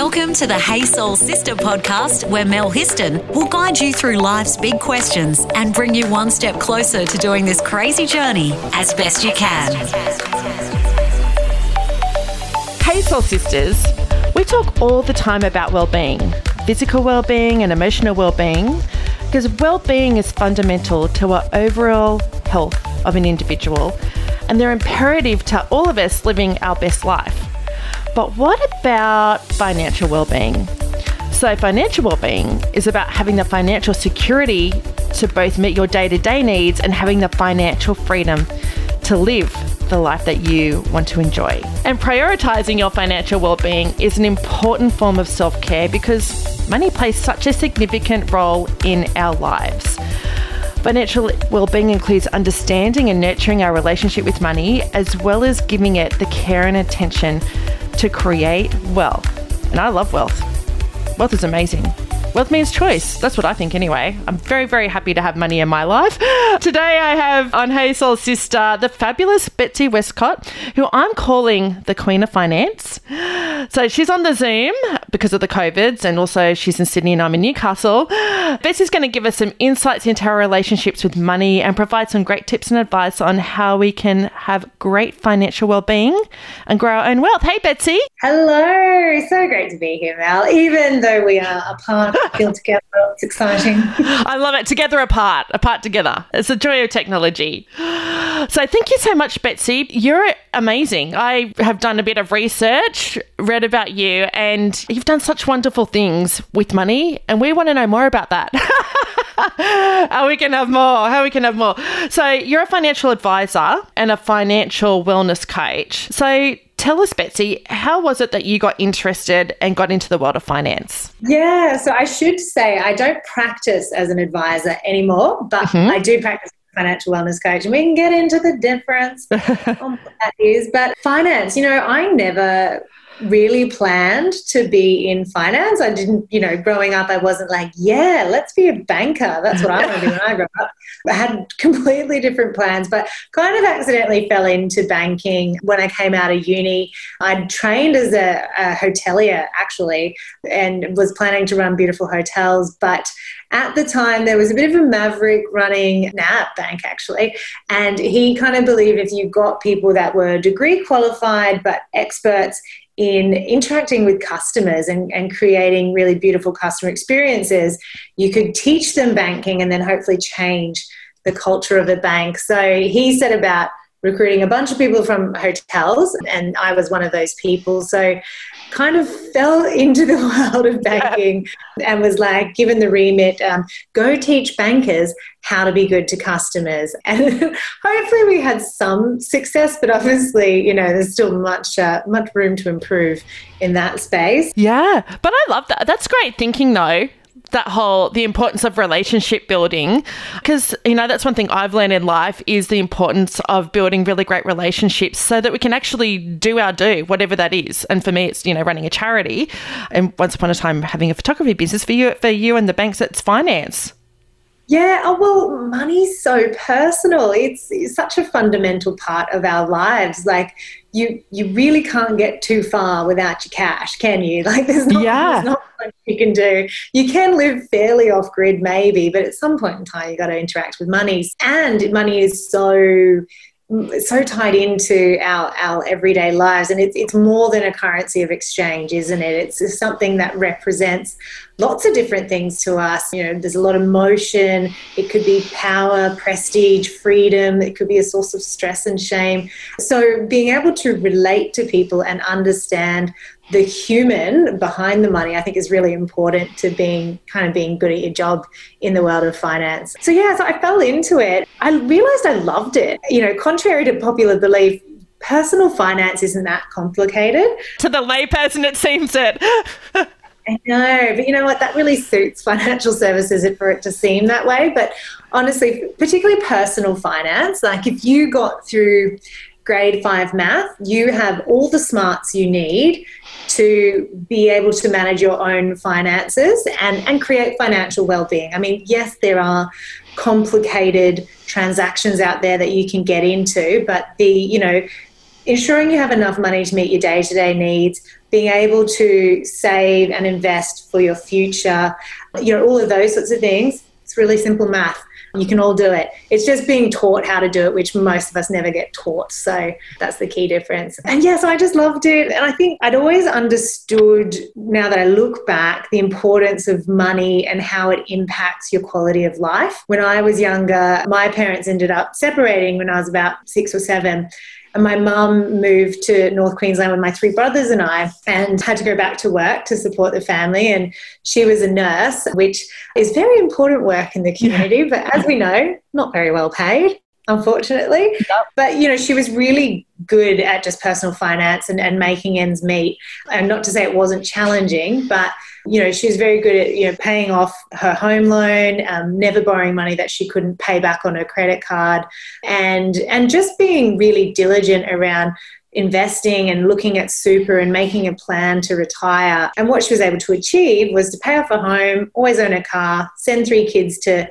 Welcome to the Hey Soul Sister podcast, where Mel Histon will guide you through life's big questions and bring you one step closer to doing this crazy journey as best you can. Hey Soul Sisters, we talk all the time about well-being, physical well-being and emotional well-being, because well-being is fundamental to our overall health of an individual, and they're imperative to all of us living our best life. But what about financial well-being? So financial well-being is about having the financial security to both meet your day-to-day needs and having the financial freedom to live the life that you want to enjoy. And prioritizing your financial well-being is an important form of self-care because money plays such a significant role in our lives. Financial well-being includes understanding and nurturing our relationship with money as well as giving it the care and attention to create wealth. And I love wealth. Wealth is amazing. Wealth means choice. That's what I think anyway. I'm very, very happy to have money in my life. Today I have on Hey Sister the fabulous Betsy Westcott, who I'm calling the Queen of Finance. So she's on the Zoom because of the COVIDs, and also she's in Sydney and I'm in Newcastle. Betsy's going to give us some insights into our relationships with money and provide some great tips and advice on how we can have great financial well-being and grow our own wealth. Hey, Betsy. Hello. So great to be here, Mel. Even though we are apart, feel together. It's exciting. I love it. Together apart, apart together. It's the joy of technology. So thank you so much, Betsy. You're amazing. I have done a bit of research, read about you, and you've done such wonderful things with money, and we want to know more about that. how we can have more, how we can have more. So you're a financial advisor and a financial wellness coach. So tell us, Betsy, how was it that you got interested and got into the world of finance? Yeah, so I should say I don't practice as an advisor anymore, but mm-hmm. I do practice financial wellness coach and we can get into the difference on what that is but finance you know i never really planned to be in finance. I didn't, you know, growing up, I wasn't like, yeah, let's be a banker. That's what I want to do when I grow up. I had completely different plans, but kind of accidentally fell into banking when I came out of uni. I'd trained as a, a hotelier actually and was planning to run beautiful hotels, but at the time there was a bit of a maverick running NAB bank actually and he kind of believed if you got people that were degree qualified but experts in interacting with customers and, and creating really beautiful customer experiences, you could teach them banking and then hopefully change the culture of a bank. So he set about recruiting a bunch of people from hotels, and I was one of those people. So kind of fell into the world of banking and was like given the remit um, go teach bankers how to be good to customers. And hopefully we had some success but obviously you know there's still much uh, much room to improve in that space. Yeah but i love that. That's great thinking though that whole the importance of relationship building. Because you know that's one thing I've learned in life is the importance of building really great relationships so that we can actually do our do whatever that is. And for me it's you know running a charity and once upon a time having a photography business. For you for you and the banks it's finance yeah, oh, well, money's so personal. It's, it's, such a fundamental part of our lives. Like you, you really can't get too far without your cash, can you? Like there's not, yeah. there's not much you can do. You can live fairly off grid, maybe, but at some point in time, you got to interact with money. And money is so so tied into our, our everyday lives and it's, it's more than a currency of exchange isn't it? It's something that represents lots of different things to us. You know there's a lot of motion. It could be power prestige freedom. It could be a source of stress and shame. So being able to relate to people and understand the human behind the money, I think, is really important to being kind of being good at your job in the world of finance. So, yeah, so I fell into it. I realized I loved it. You know, contrary to popular belief, personal finance isn't that complicated. To the layperson, it seems it. I know, but you know what? That really suits financial services for it to seem that way. But honestly, particularly personal finance, like if you got through grade five math, you have all the smarts you need to be able to manage your own finances and, and create financial well-being. I mean, yes, there are complicated transactions out there that you can get into, but the, you know, ensuring you have enough money to meet your day-to-day needs, being able to save and invest for your future, you know, all of those sorts of things. It's really simple math. You can all do it. It's just being taught how to do it, which most of us never get taught. So that's the key difference. And yes, I just loved it. And I think I'd always understood, now that I look back, the importance of money and how it impacts your quality of life. When I was younger, my parents ended up separating when I was about six or seven. And my mum moved to North Queensland with my three brothers and I and had to go back to work to support the family. And she was a nurse, which is very important work in the community, yeah. but as we know, not very well paid unfortunately. Yep. But you know, she was really good at just personal finance and, and making ends meet. And not to say it wasn't challenging, but you know, she was very good at, you know, paying off her home loan, um, never borrowing money that she couldn't pay back on her credit card, and and just being really diligent around investing and looking at super and making a plan to retire. And what she was able to achieve was to pay off a home, always own a car, send three kids to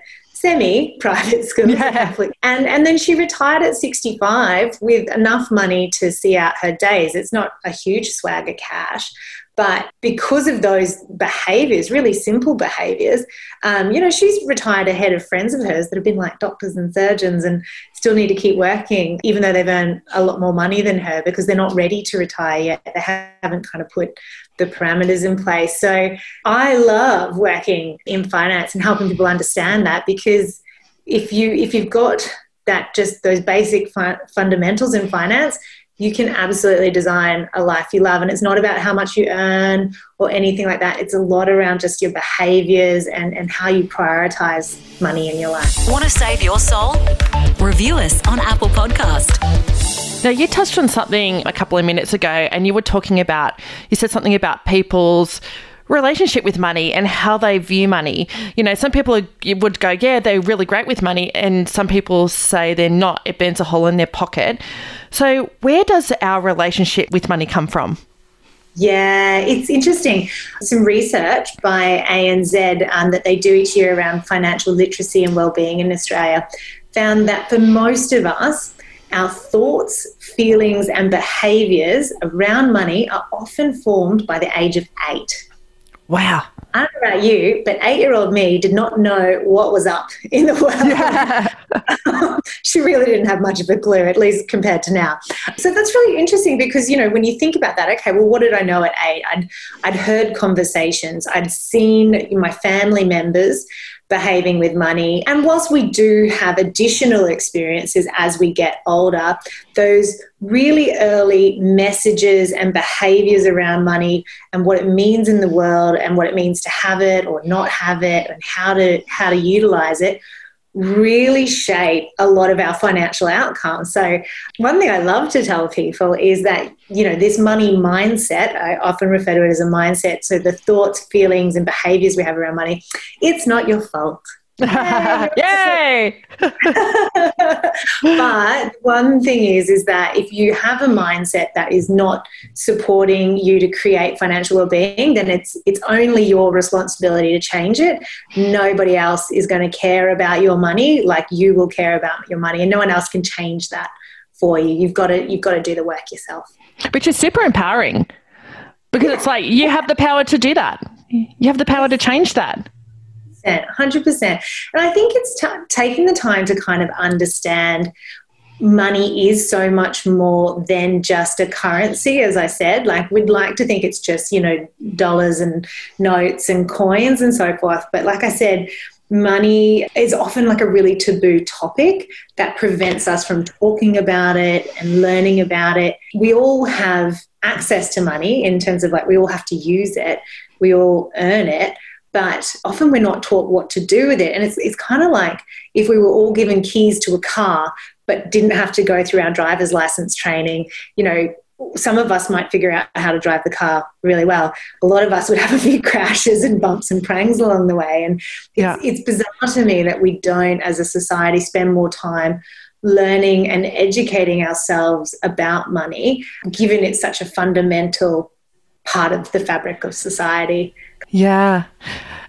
semi private schools yeah. and and then she retired at 65 with enough money to see out her days it's not a huge swag of cash but because of those behaviors, really simple behaviors, um, you know, she's retired ahead of friends of hers that have been like doctors and surgeons and still need to keep working, even though they've earned a lot more money than her because they're not ready to retire yet. They haven't kind of put the parameters in place. So I love working in finance and helping people understand that because if you if you've got that just those basic fundamentals in finance you can absolutely design a life you love. And it's not about how much you earn or anything like that. It's a lot around just your behaviors and, and how you prioritize money in your life. Want to save your soul? Review us on Apple Podcast. Now, you touched on something a couple of minutes ago, and you were talking about, you said something about people's relationship with money and how they view money. You know, some people would go, yeah, they're really great with money, and some people say they're not. It burns a hole in their pocket. So, where does our relationship with money come from? Yeah, it's interesting. Some research by ANZ um, that they do each year around financial literacy and well-being in Australia found that for most of us, our thoughts, feelings, and behaviours around money are often formed by the age of eight. Wow. I don't know about you, but eight year old me did not know what was up in the world. Yeah. she really didn't have much of a clue, at least compared to now. So that's really interesting because, you know, when you think about that, okay, well, what did I know at eight? I'd, I'd heard conversations, I'd seen my family members behaving with money. And whilst we do have additional experiences as we get older, those really early messages and behaviors around money and what it means in the world and what it means to have it or not have it and how to how to utilize it really shape a lot of our financial outcomes. So, one thing I love to tell people is that, you know, this money mindset, I often refer to it as a mindset. So, the thoughts, feelings, and behaviors we have around money, it's not your fault. Yay! but one thing is, is that if you have a mindset that is not supporting you to create financial well-being, then it's it's only your responsibility to change it. Nobody else is going to care about your money like you will care about your money, and no one else can change that for you. You've got to you've got to do the work yourself. Which is super empowering because it's like you have the power to do that. You have the power to change that. 100%. And I think it's t- taking the time to kind of understand money is so much more than just a currency as i said. Like we'd like to think it's just you know dollars and notes and coins and so forth. But like i said money is often like a really taboo topic that prevents us from talking about it and learning about it. We all have access to money in terms of like we all have to use it. We all earn it but often we're not taught what to do with it. And it's, it's kind of like if we were all given keys to a car, but didn't have to go through our driver's license training, you know, some of us might figure out how to drive the car really well. A lot of us would have a few crashes and bumps and prangs along the way. And yeah. it's, it's bizarre to me that we don't, as a society, spend more time learning and educating ourselves about money, given it's such a fundamental part of the fabric of society. Yeah.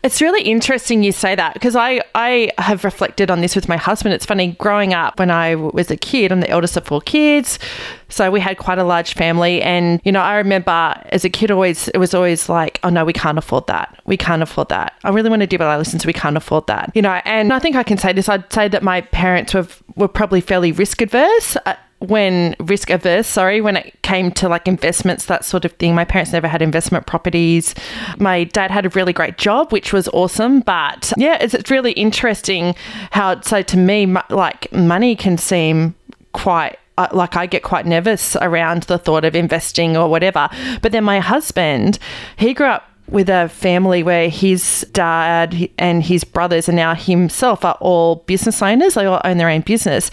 It's really interesting you say that because I, I have reflected on this with my husband. It's funny, growing up when I was a kid, I'm the eldest of four kids. So we had quite a large family. And, you know, I remember as a kid, always, it was always like, oh no, we can't afford that. We can't afford that. I really want to do listen to. We can't afford that. You know, and I think I can say this. I'd say that my parents were, were probably fairly risk adverse. Uh, when risk averse, sorry, when it came to like investments, that sort of thing. My parents never had investment properties. My dad had a really great job, which was awesome. But yeah, it's, it's really interesting how, so to me, like money can seem quite uh, like I get quite nervous around the thought of investing or whatever. But then my husband, he grew up with a family where his dad and his brothers and now himself are all business owners. They all own their own business.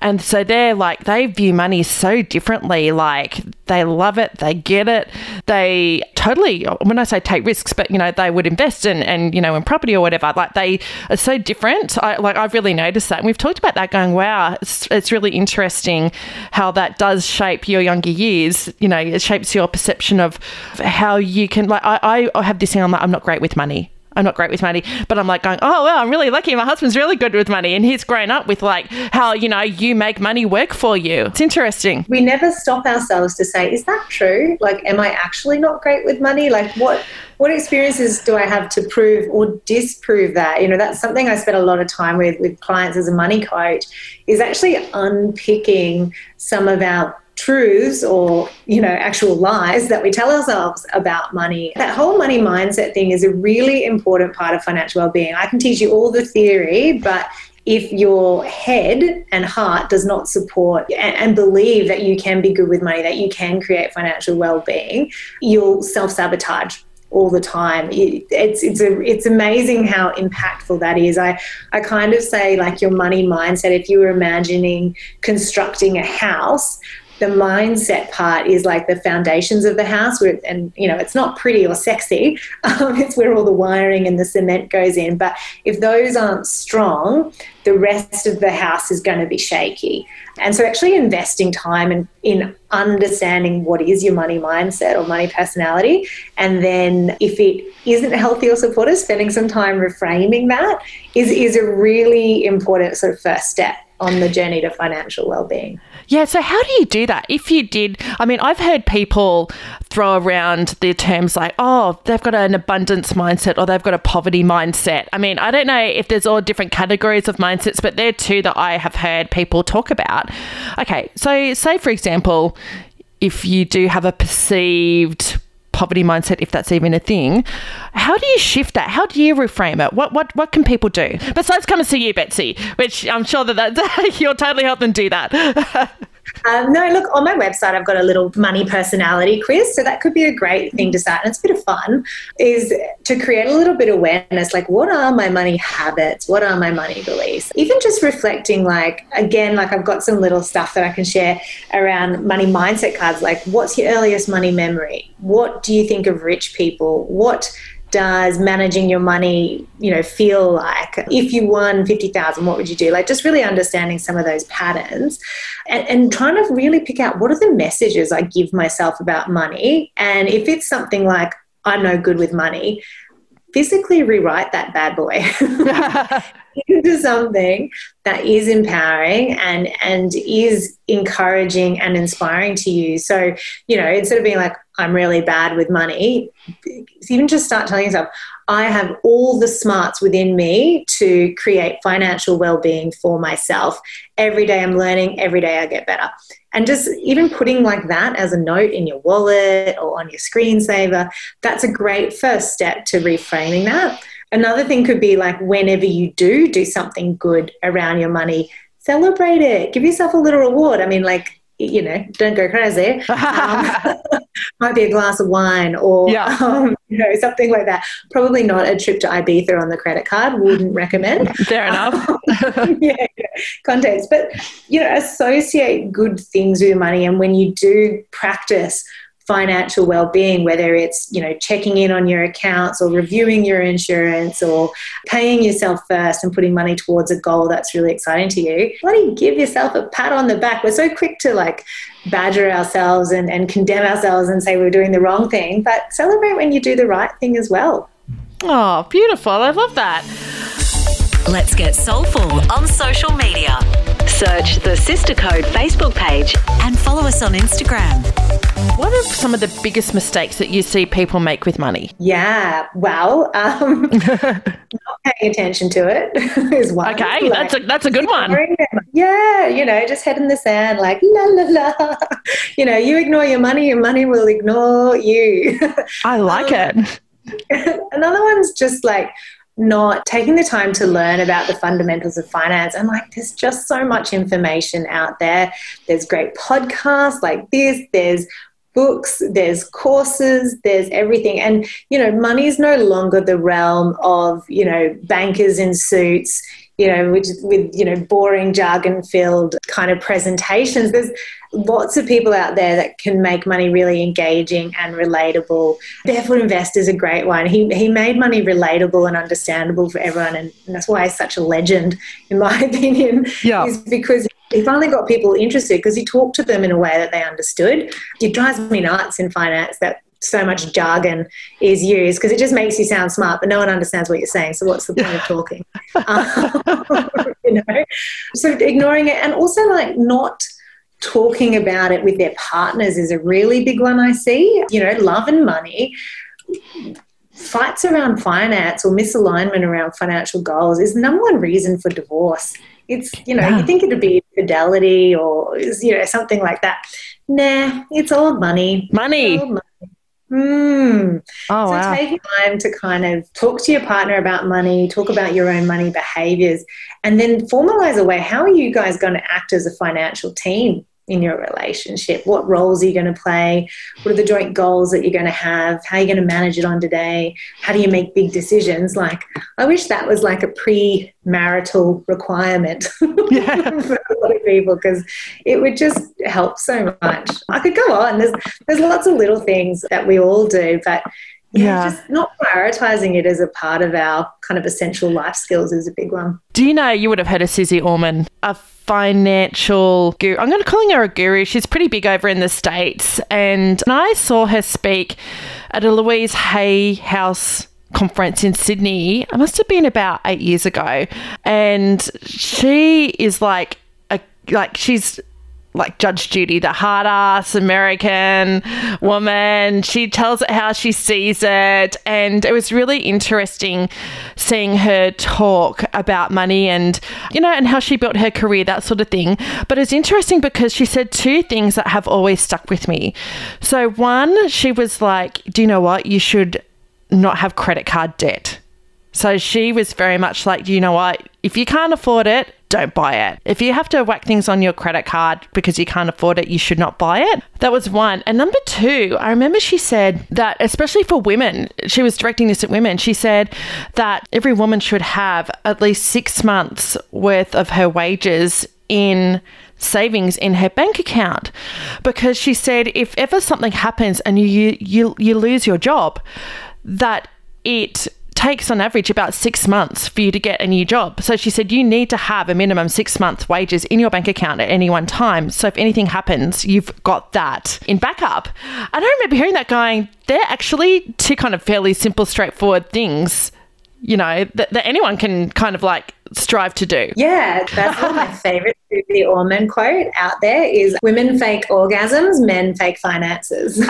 And so they're like, they view money so differently. Like, they love it, they get it, they totally, when I say take risks, but, you know, they would invest in, and, you know, in property or whatever. Like, they are so different. I, like, I've really noticed that. And we've talked about that going, wow, it's, it's really interesting how that does shape your younger years. You know, it shapes your perception of how you can, like, I, I I have this thing. I'm like, I'm not great with money. I'm not great with money, but I'm like going, oh, well, I'm really lucky. My husband's really good with money. And he's grown up with like how, you know, you make money work for you. It's interesting. We never stop ourselves to say, is that true? Like, am I actually not great with money? Like, what, what experiences do I have to prove or disprove that? You know, that's something I spend a lot of time with, with clients as a money coach is actually unpicking some of our truths or you know actual lies that we tell ourselves about money that whole money mindset thing is a really important part of financial well-being i can teach you all the theory but if your head and heart does not support and, believe that you can be good with money, that you can create financial well-being, you'll self-sabotage all the time. It's it's a, it's amazing how impactful that is. I I kind of say like your money mindset. If you were imagining constructing a house, the mindset part is like the foundations of the house where, and you know it's not pretty or sexy. Um, it's where all the wiring and the cement goes in. But if those aren't strong the rest of the house is going to be shaky. And so actually investing time in, in understanding what is your money mindset or money personality and then if it isn't healthy or supportive spending some time reframing that is, is a really important sort of first step on the journey to financial well-being. Yeah, so how do you do that? If you did, I mean, I've heard people throw around the terms like, oh, they've got an abundance mindset or they've got a poverty mindset. I mean, I don't know if there's all different categories of mindsets, but they're two that I have heard people talk about. Okay, so say for example, if you do have a perceived poverty mindset, if that's even a thing. How do you shift that? How do you reframe it? What what what can people do besides come and see you, Betsy? Which I'm sure that, that you'll totally help them do that. Um, no, look, on my website, I've got a little money personality quiz. So that could be a great thing to start. And it's a bit of fun, is to create a little bit of awareness like, what are my money habits? What are my money beliefs? Even just reflecting, like, again, like I've got some little stuff that I can share around money mindset cards. Like, what's your earliest money memory? What do you think of rich people? What does managing your money, you know, feel like? If you won 50,000, what would you do? Like just really understanding some of those patterns and, and trying to really pick out what are the messages I give myself about money. And if it's something like, I'm no good with money, physically rewrite that bad boy into something that is empowering and and is encouraging and inspiring to you. So you know instead of being like i'm really bad with money even just start telling yourself i have all the smarts within me to create financial well-being for myself. Every day i'm learning every day i get better and just even putting like that as a note in your wallet or on your screensaver that's a great first step to reframing that Another thing could be like whenever you do do something good around your money, celebrate it. Give yourself a little reward. I mean, like, you know, don't go crazy. Um, might be a glass of wine or, yeah. um, you know, something like that. Probably not a trip to Ibiza on the credit card. Wouldn't recommend. Fair enough. yeah, yeah, context. But, you know, associate good things with money. And when you do practice financial well-being whether it's you know checking in on your accounts or reviewing your insurance or paying yourself first and putting money towards a goal that's really exciting to you bloody give yourself a pat on the back we're so quick to like badger ourselves and, and condemn ourselves and say we're doing the wrong thing but celebrate when you do the right thing as well Oh, beautiful. I love that. Let's get soulful on social media. Search the Sister Code Facebook page and follow us on Instagram. What are some of the biggest mistakes that you see people make with money? Yeah, well, um, not paying attention to it is one. Okay, like, that's a that's a good one. Yeah, you know, just head in the sand, like la la la. You know, you ignore your money, your money will ignore you. I like um, it. Another one's just like not taking the time to learn about the fundamentals of finance. And like, there's just so much information out there. There's great podcasts like this, there's books, there's courses, there's everything. And, you know, money is no longer the realm of, you know, bankers in suits, you know, which with, you know, boring jargon filled kind of presentations. There's lots of people out there that can make money really engaging and relatable. Barefoot Investor is a great one. He, he made money relatable and understandable for everyone. And, and that's why he's such a legend, in my opinion, yeah. is because he finally got people interested because he talked to them in a way that they understood. It drives me nuts in finance that so much jargon is used because it just makes you sound smart, but no one understands what you're saying. So what's the point of talking? um, you know, so ignoring it and also like not talking about it with their partners is a really big one I see. You know, love and money. Fights around finance or misalignment around financial goals is number one reason for divorce. It's, you know, yeah. you think it'd be fidelity or, you know, something like that. Nah, it's all money. Money. All money. Mm. Oh, so wow. take time to kind of talk to your partner about money, talk about your own money behaviors, and then formalize a way. How are you guys going to act as a financial team in your relationship? What roles are you going to play? What are the joint goals that you're going to have? How are you going to manage it on today? How do you make big decisions? Like, I wish that was like a pre marital requirement yeah. for a lot of people because it would just help so much. I could go on. There's, there's lots of little things that we all do, but yeah, yeah, just not prioritizing it as a part of our kind of essential life skills is a big one. Do you know you would have heard of Suze Orman, a financial guru? I'm going to calling her a guru. She's pretty big over in the states, and I saw her speak at a Louise Hay House conference in Sydney. It must have been about eight years ago, and she is like a like she's like Judge Judy, the hard ass American woman. She tells it how she sees it. And it was really interesting seeing her talk about money and, you know, and how she built her career, that sort of thing. But it's interesting because she said two things that have always stuck with me. So, one, she was like, Do you know what? You should not have credit card debt. So she was very much like, you know what? If you can't afford it, don't buy it. If you have to whack things on your credit card because you can't afford it, you should not buy it. That was one. And number two, I remember she said that, especially for women, she was directing this at women. She said that every woman should have at least six months worth of her wages in savings in her bank account because she said if ever something happens and you you you lose your job that it takes on average about six months for you to get a new job. So she said you need to have a minimum six months wages in your bank account at any one time. So if anything happens, you've got that in backup. And I remember hearing that going, they're actually two kind of fairly simple, straightforward things, you know, that, that anyone can kind of like strive to do. Yeah, that's one of my favorite Suze Orman quote out there is women fake orgasms, men fake finances.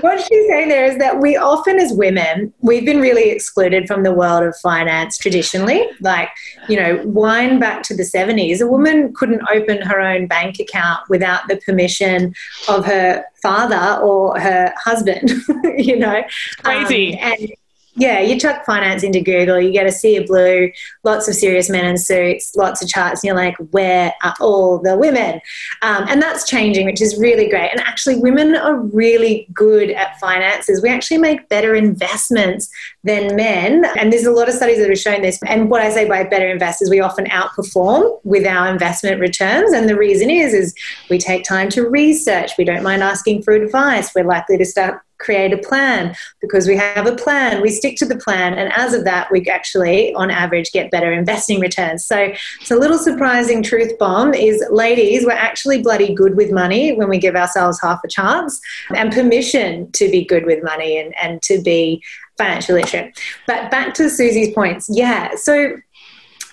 what she's saying there is that we often, as women, we've been really excluded from the world of finance traditionally. Like, you know, wind back to the 70s, a woman couldn't open her own bank account without the permission of her father or her husband, you know. Crazy. Um, and yeah, you chuck finance into Google, you get a sea of blue, lots of serious men in suits, lots of charts, and you're like, where are all the women? Um, and that's changing, which is really great. And actually, women are really good at finances. We actually make better investments than men. And there's a lot of studies that have shown this. And what I say by better investors, we often outperform with our investment returns. And the reason is, is we take time to research. We don't mind asking for advice. We're likely to start create a plan. Because we have a plan, we stick to the plan. And as of that, we actually, on average, get better investing returns. So it's a little surprising truth bomb is ladies, we're actually bloody good with money when we give ourselves half a chance and permission to be good with money and, and to be financial literate. But back to Suze's points. Yeah. So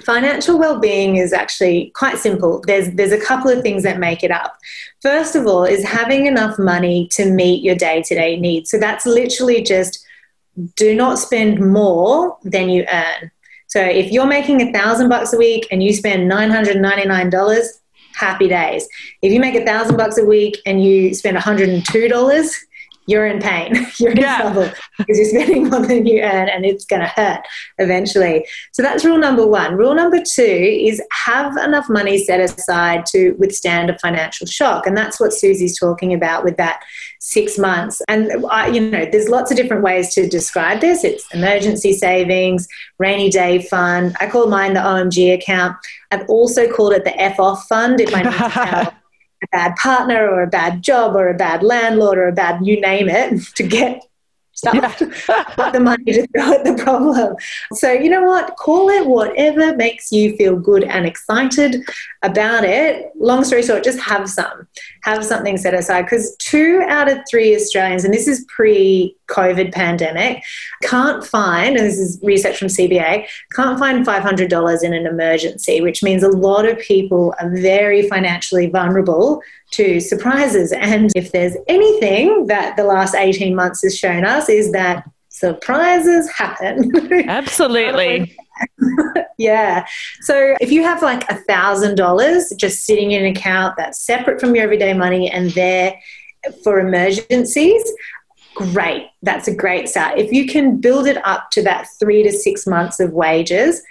financial well-being is actually quite simple. There's there's a couple of things that make it up. First of all is having enough money to meet your day-to-day needs. So that's literally just do not spend more than you earn. So if you're making a thousand bucks a week and you spend $999 happy days. If you make a thousand bucks a week and you spend $102 you're in pain. You're in yeah. trouble because you're spending more than you earn and it's going to hurt eventually. So that's rule number one. Rule number two is have enough money set aside to withstand a financial shock. And that's what Suze's talking about with that six months. And, I, you know, there's lots of different ways to describe this. It's emergency savings, rainy day fund. I call mine the OMG account. I've also called it the F off fund if I need to a bad partner or a bad job or a bad landlord or a bad you name it to get stuff, yeah. the money to throw at the problem. So, you know what? Call it whatever makes you feel good and excited about it. Long story short, just have some. Have something set aside because two out of three Australians, and this is pre COVID pandemic, can't find, and this is research from CBA, can't find $500 in an emergency, which means a lot of people are very financially vulnerable to surprises. And if there's anything that the last 18 months has shown us, is that surprises happen. Absolutely. yeah. So if you have like a thousand dollars just sitting in an account that's separate from your everyday money and there for emergencies, great. That's a great start. If you can build it up to that three to six months of wages,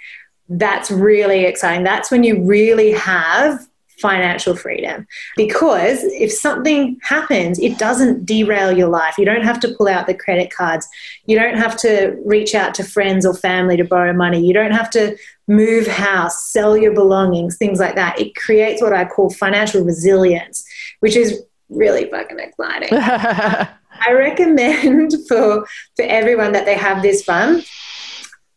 that's really exciting. That's when you really have financial freedom. Because if something happens, it doesn't derail your life. You don't have to pull out the credit cards. You don't have to reach out to friends or family to borrow money. You don't have to move house, sell your belongings, things like that. It creates what I call financial resilience, which is really fucking exciting. I recommend for for everyone that they have this fund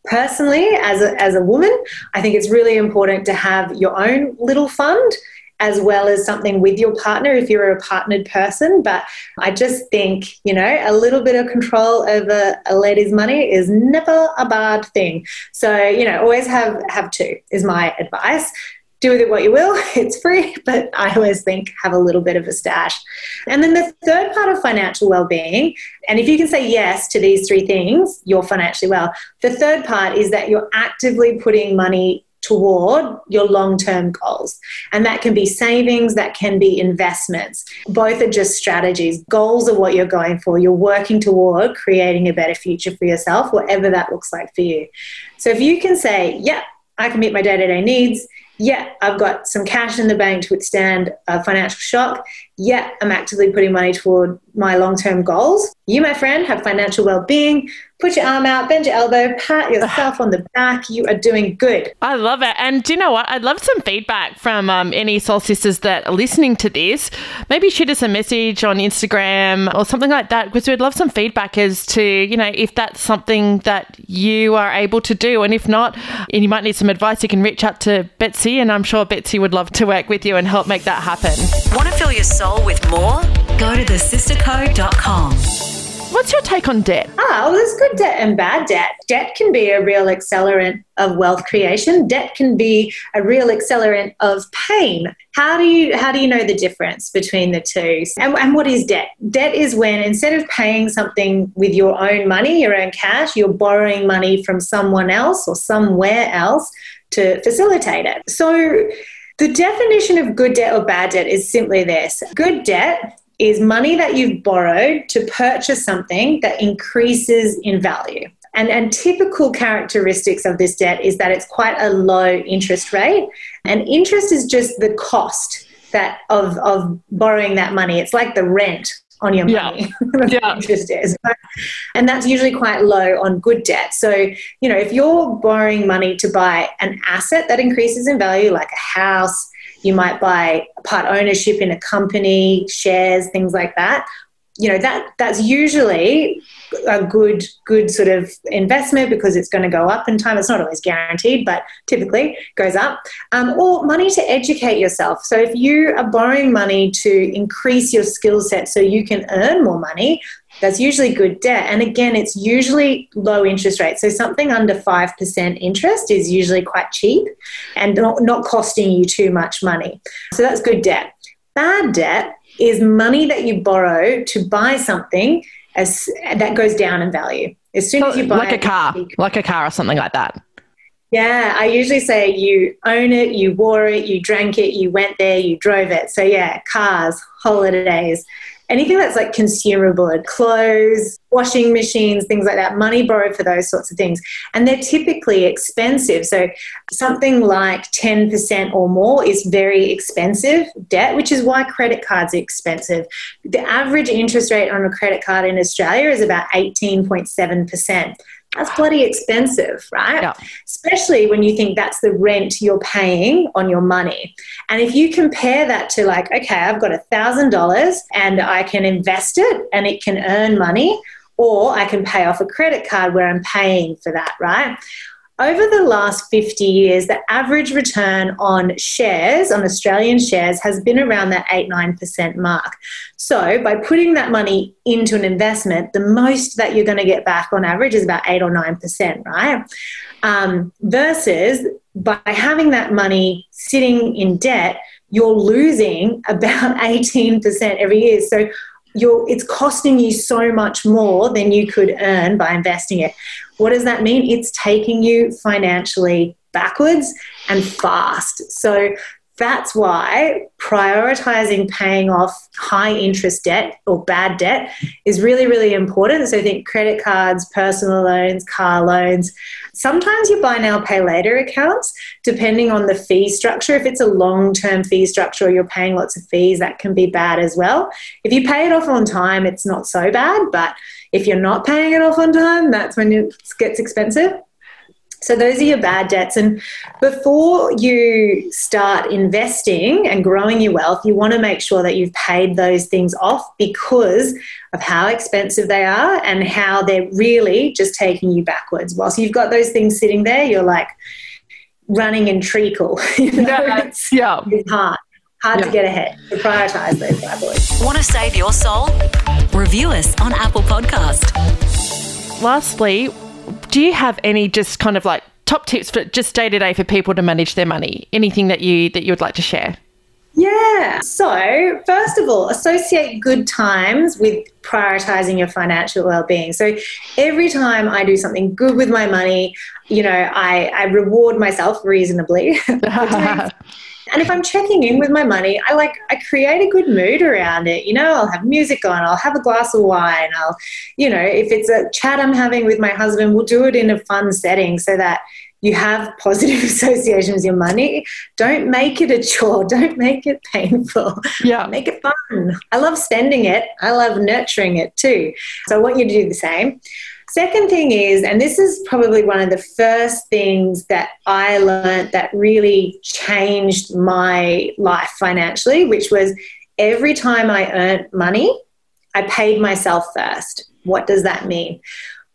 personally as a, as a woman i think it's really important to have your own little fund as well as something with your partner if you're a partnered person. But i just think you know a little bit of control over a lady's money is never a bad thing. So you know always have have two is my advice do with it what you will. It's free, but I always think have a little bit of a stash. And then the third part of financial well-being, and if you can say yes to these three things, you're financially well. The third part is that you're actively putting money toward your long term goals. And that can be savings, that can be investments. Both are just strategies. Goals are what you're going for. You're working toward creating a better future for yourself, whatever that looks like for you. So if you can say, yeah, I can meet my day to day needs yeah, I've got some cash in the bank to withstand a financial shock. Yeah, I'm actively putting money toward my long term goals. You, my friend, have financial well being. Put your arm out, bend your elbow, pat yourself on the back. You are doing good. I love it. And do you know what? I'd love some feedback from um, any soul sisters that are listening to this. Maybe shoot us a message on Instagram or something like that because we'd love some feedback as to, you know, if that's something that you are able to do. And if not, and you might need some advice, you can reach out to Betsy. And I'm sure Betsy would love to work with you and help make that happen. Want to fill your soul with more? Go to thesistercode.com. What's your take on debt? Ah, well, there's good debt and bad debt. Debt can be a real accelerant of wealth creation. Debt can be a real accelerant of pain. How do you how do you know the difference between the two? And, and what is debt? Debt is when instead of paying something with your own money, your own cash, you're borrowing money from someone else or somewhere else to facilitate it. So the definition of good debt or bad debt is simply this good debt is money that you've borrowed to purchase something that increases in value. And, and typical characteristics of this debt is that it's quite a low interest rate. And interest is just the cost that of, of borrowing that money. It's like the rent on your money. Yeah. interest is. And that's usually quite low on good debt. So, you know, if you're borrowing money to buy an asset that increases in value, like a house, you might buy part ownership in a company, shares, things like that. You know that that's usually a good good sort of investment because it's going to go up in time. It's not always guaranteed, but typically goes up. Um, or money to educate yourself. So if you are borrowing money to increase your skill set so you can earn more money, that's usually good debt. And again, it's usually low interest rate. So something under 5% interest is usually quite cheap and not, not costing you too much money. So that's good debt. Bad debt is money that you borrow to buy something as that goes down in value. As soon as you buy like a car, like a car or something like that. Yeah, I usually say you own it, you wore it, you drank it, you went there, you drove it. So yeah, cars, holidays, anything that's like consumable, clothes, washing machines, things like that, money borrowed for those sorts of things. And they're typically expensive. So something like 10% or more is very expensive debt, which is why credit cards are expensive. The average interest rate on a credit card in Australia is about 18.7% that's bloody expensive, right? Yeah. Especially when you think that's the rent you're paying on your money. And if you compare that to like, okay, I've got a thousand dollars and I can invest it and it can earn money, or I can pay off a credit card where I'm paying for that, right? Over the last 50 years, the average return on shares, on Australian shares, has been around that 8 9% mark. So, by putting that money into an investment, the most that you're going to get back on average is about 8 or 9%, right? Um, versus by having that money sitting in debt, you're losing about 18% every year. So, you're, it's costing you so much more than you could earn by investing it. What does that mean? It's taking you financially backwards and fast. So that's why prioritizing paying off high interest debt or bad debt is really, really important. So, I think credit cards, personal loans, car loans. Sometimes you buy now, pay later accounts, depending on the fee structure. If it's a long term fee structure or you're paying lots of fees, that can be bad as well. If you pay it off on time, it's not so bad. But if you're not paying it off on time, that's when it gets expensive. So those are your bad debts. And before you start investing and growing your wealth, you want to make sure that you've paid those things off because of how expensive they are and how they're really just taking you backwards. Whilst you've got those things sitting there, you're like running in treacle. You know, yeah, it's, yeah. it's hard. Hard yeah. to get ahead. To prioritize those bad boys. Want to save your soul? Review us on Apple Podcast. Lastly, do you have any just kind of like top tips for just day to day for people to manage their money? Anything that you that you would like to share? Yeah. So, first of all, associate good times with prioritizing your financial well being. So, every time I do something good with my money, you know, I, I reward myself reasonably. And if I'm checking in with my money, I like I create a good mood around it. You know, I'll have music on, I'll have a glass of wine, I'll, you know, if it's a chat I'm having with my husband, we'll do it in a fun setting so that you have positive associations with your money. Don't make it a chore. Don't make it painful. Yeah. Make it fun. I love spending it. I love nurturing it too. So I want you to do the same. Second thing is, and this is probably one of the first things that I learned that really changed my life financially, which was every time I earned money, I paid myself first. What does that mean?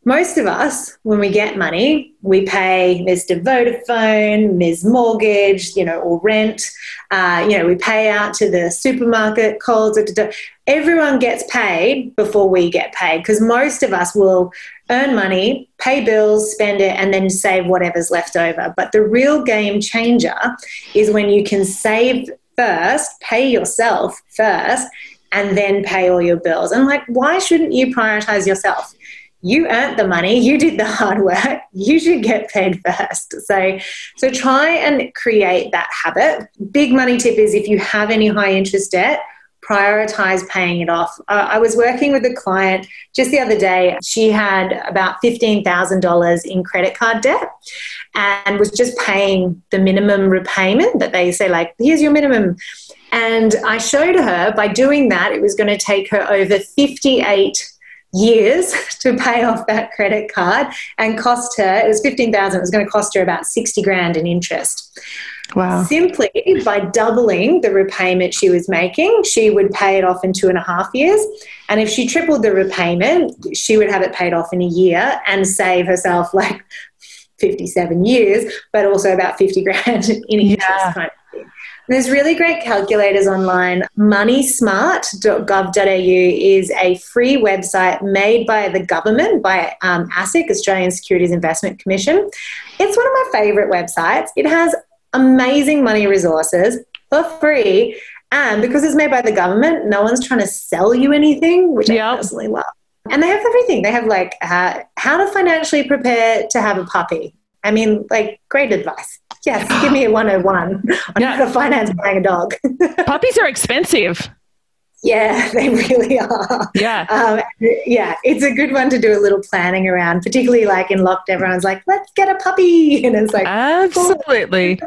Most of us, when we get money, we pay Mr. Vodafone, Ms. Mortgage, you know, or rent. Uh, you know, we pay out to the supermarket, calls. Everyone gets paid before we get paid because most of us will earn money, pay bills, spend it, and then save whatever's left over. But the real game changer is when you can save first, pay yourself first, and then pay all your bills. And like, why shouldn't you prioritize yourself? You earned the money you did the hard work you should get paid first. So so try and create that habit. Big money tip is if you have any high interest debt prioritize paying it off. Uh, i was working with a client just the other day. She had about $15000 in credit card debt and was just paying the minimum repayment that they say like here's your minimum. And i showed her by doing that it was going to take her over 58 years to pay off that credit card and cost her it was 15000 it was going to cost her about 60 grand in interest Wow. Simply by doubling the repayment she was making, she would pay it off in two and a half years. And if she tripled the repayment, she would have it paid off in a year and save herself like 57 years, but also about 50 grand in interest. Yeah. Kind of thing. there's really great calculators online. Moneysmart.gov.au is a free website made by the government, by um, ASIC, Australian Securities Investment Commission. It's one of my favorite websites. It has amazing money resources for free. And because it's made by the government, no one's trying to sell you anything, which yep. I personally love. And they have everything. They have like uh, how to financially prepare to have a puppy. I mean, like, great advice. Yes, give me a 101 on yeah. how to finance buying a dog. Puppies are expensive. Yeah, they really are. Yeah. Um, yeah, it's a good one to do a little planning around, particularly like in locked, everyone's like, let's get a puppy. And it's like, absolutely.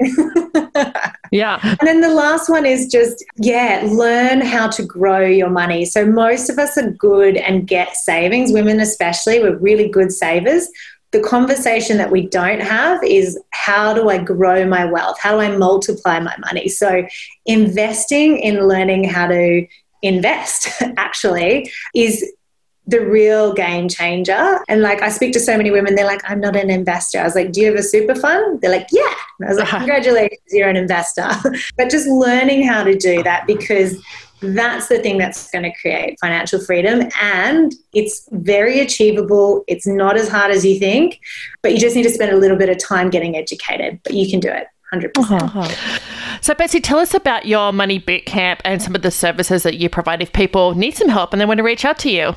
yeah. And then the last one is just, yeah, learn how to grow your money. So most of us are good and get savings, women especially, we're really good savers the conversation that we don't have is how do I grow my wealth? How do I multiply my money? So, investing in learning how to invest actually is the real game changer. And like, I speak to so many women, they're like, I'm not an investor. I was like, Do you have a super fund? They're like, Yeah. And I was like, Congratulations, you're an investor. but just learning how to do that because that's the thing that's going to create financial freedom. And it's very achievable. It's not as hard as you think, but you just need to spend a little bit of time getting educated. But you can do it 100%. percent uh-huh. So, Betsy, tell us about your money boot camp and some of the services that you provide if people need some help and they want to reach out to you.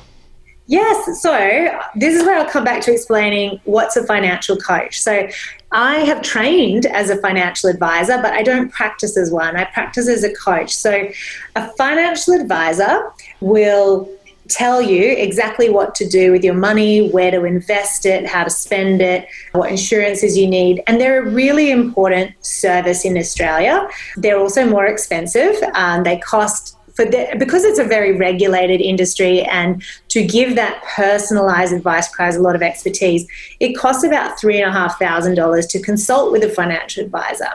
Yes. So this is where I'll come back to explaining what's a financial coach. So I have trained as a financial advisor, but I don't practice as one. I practice as a coach. So a financial advisor will tell you exactly what to do with your money, where to invest it, how to spend it, what insurances you need. And they're a really important service in Australia. They're also more expensive. Um, they cost for the, because it's a very regulated industry and to give that personalized advice requires a lot of expertise, it costs about $3,500 to consult with a financial advisor.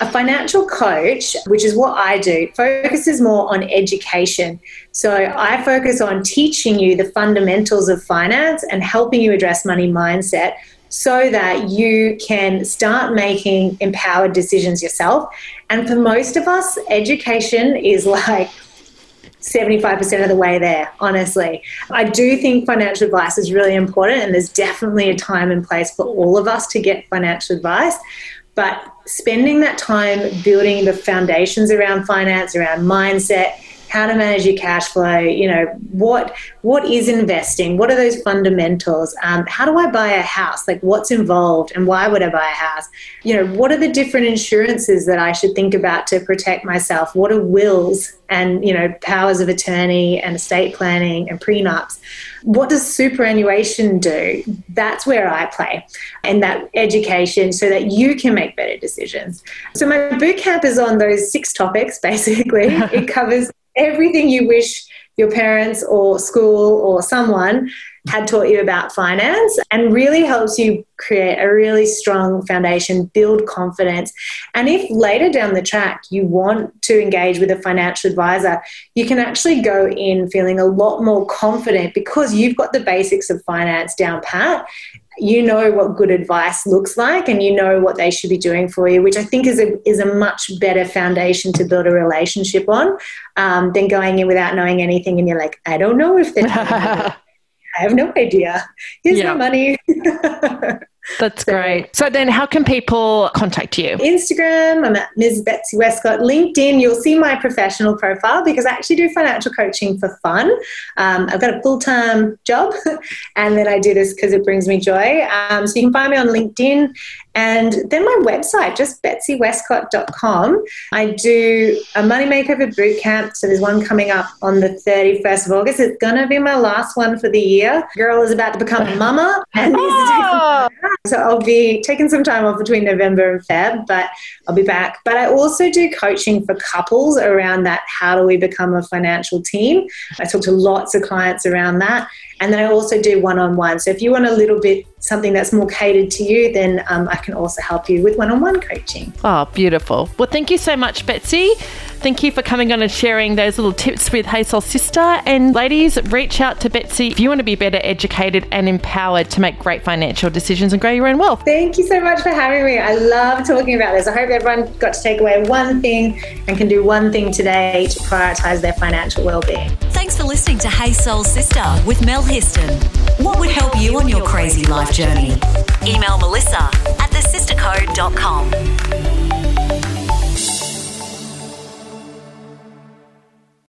A financial coach, which is what I do, focuses more on education. So I focus on teaching you the fundamentals of finance and helping you address money mindset so that you can start making empowered decisions yourself. And for most of us, education is like 75% of the way there, honestly. I do think financial advice is really important, and there's definitely a time and place for all of us to get financial advice. But spending that time building the foundations around finance, around mindset, how to manage your cash flow you know what what is investing? What are those fundamentals? Um, how do i buy a house? Like what's involved and why would i buy a house? You know what are the different insurances that i should think about to protect myself? What are wills and you know powers of attorney and estate planning and prenups? What does superannuation do? That's where i play and that education so that you can make better decisions. So my boot camp is on those six topics basically. It covers everything you wish your parents or school or someone had taught you about finance and really helps you create a really strong foundation, build confidence. And if later down the track you want to engage with a financial advisor, you can actually go in feeling a lot more confident because you've got the basics of finance down pat you know what good advice looks like and you know what they should be doing for you, which I think is a, is a much better foundation to build a relationship on um, than going in without knowing anything and you're like, I don't know if they're I have no idea. Here's yeah. my money. That's so, great. So then how can people contact you? Instagram, I'm at Ms. Betsy Westcott. LinkedIn, you'll see my professional profile because I actually do financial coaching for fun. Um, I've got a full-time job and then I do this because it brings me joy. Um, so you can find me on LinkedIn and then my website, just betsywestcott.com. I do a money makeover boot camp. So there's one coming up on the 31st of August. It's going to be my last one for the year. Girl is about to become a mama and oh. So I'll be taking some time off between November and Feb, but I'll be back. But I also do coaching for couples around that. How do we become a financial team? I talk to lots of clients around that. And then I also do one on one. So if you want a little bit something that's more catered to you, then um, I can also help you with one on one coaching. Oh, beautiful. Well, thank you so much, Betsy. Thank you for coming on and sharing those little tips with Hey Soul Sister. And ladies, reach out to Betsy if you want to be better educated and empowered to make great financial decisions and grow your own wealth. Thank you so much for having me. I love talking about this. I hope everyone got to take away one thing and can do one thing today to prioritize their financial well-being. Thanks for listening to Hey Soul Sister with Mel Histon. What would help you on your crazy life journey? Email Melissa at thesistercode.com.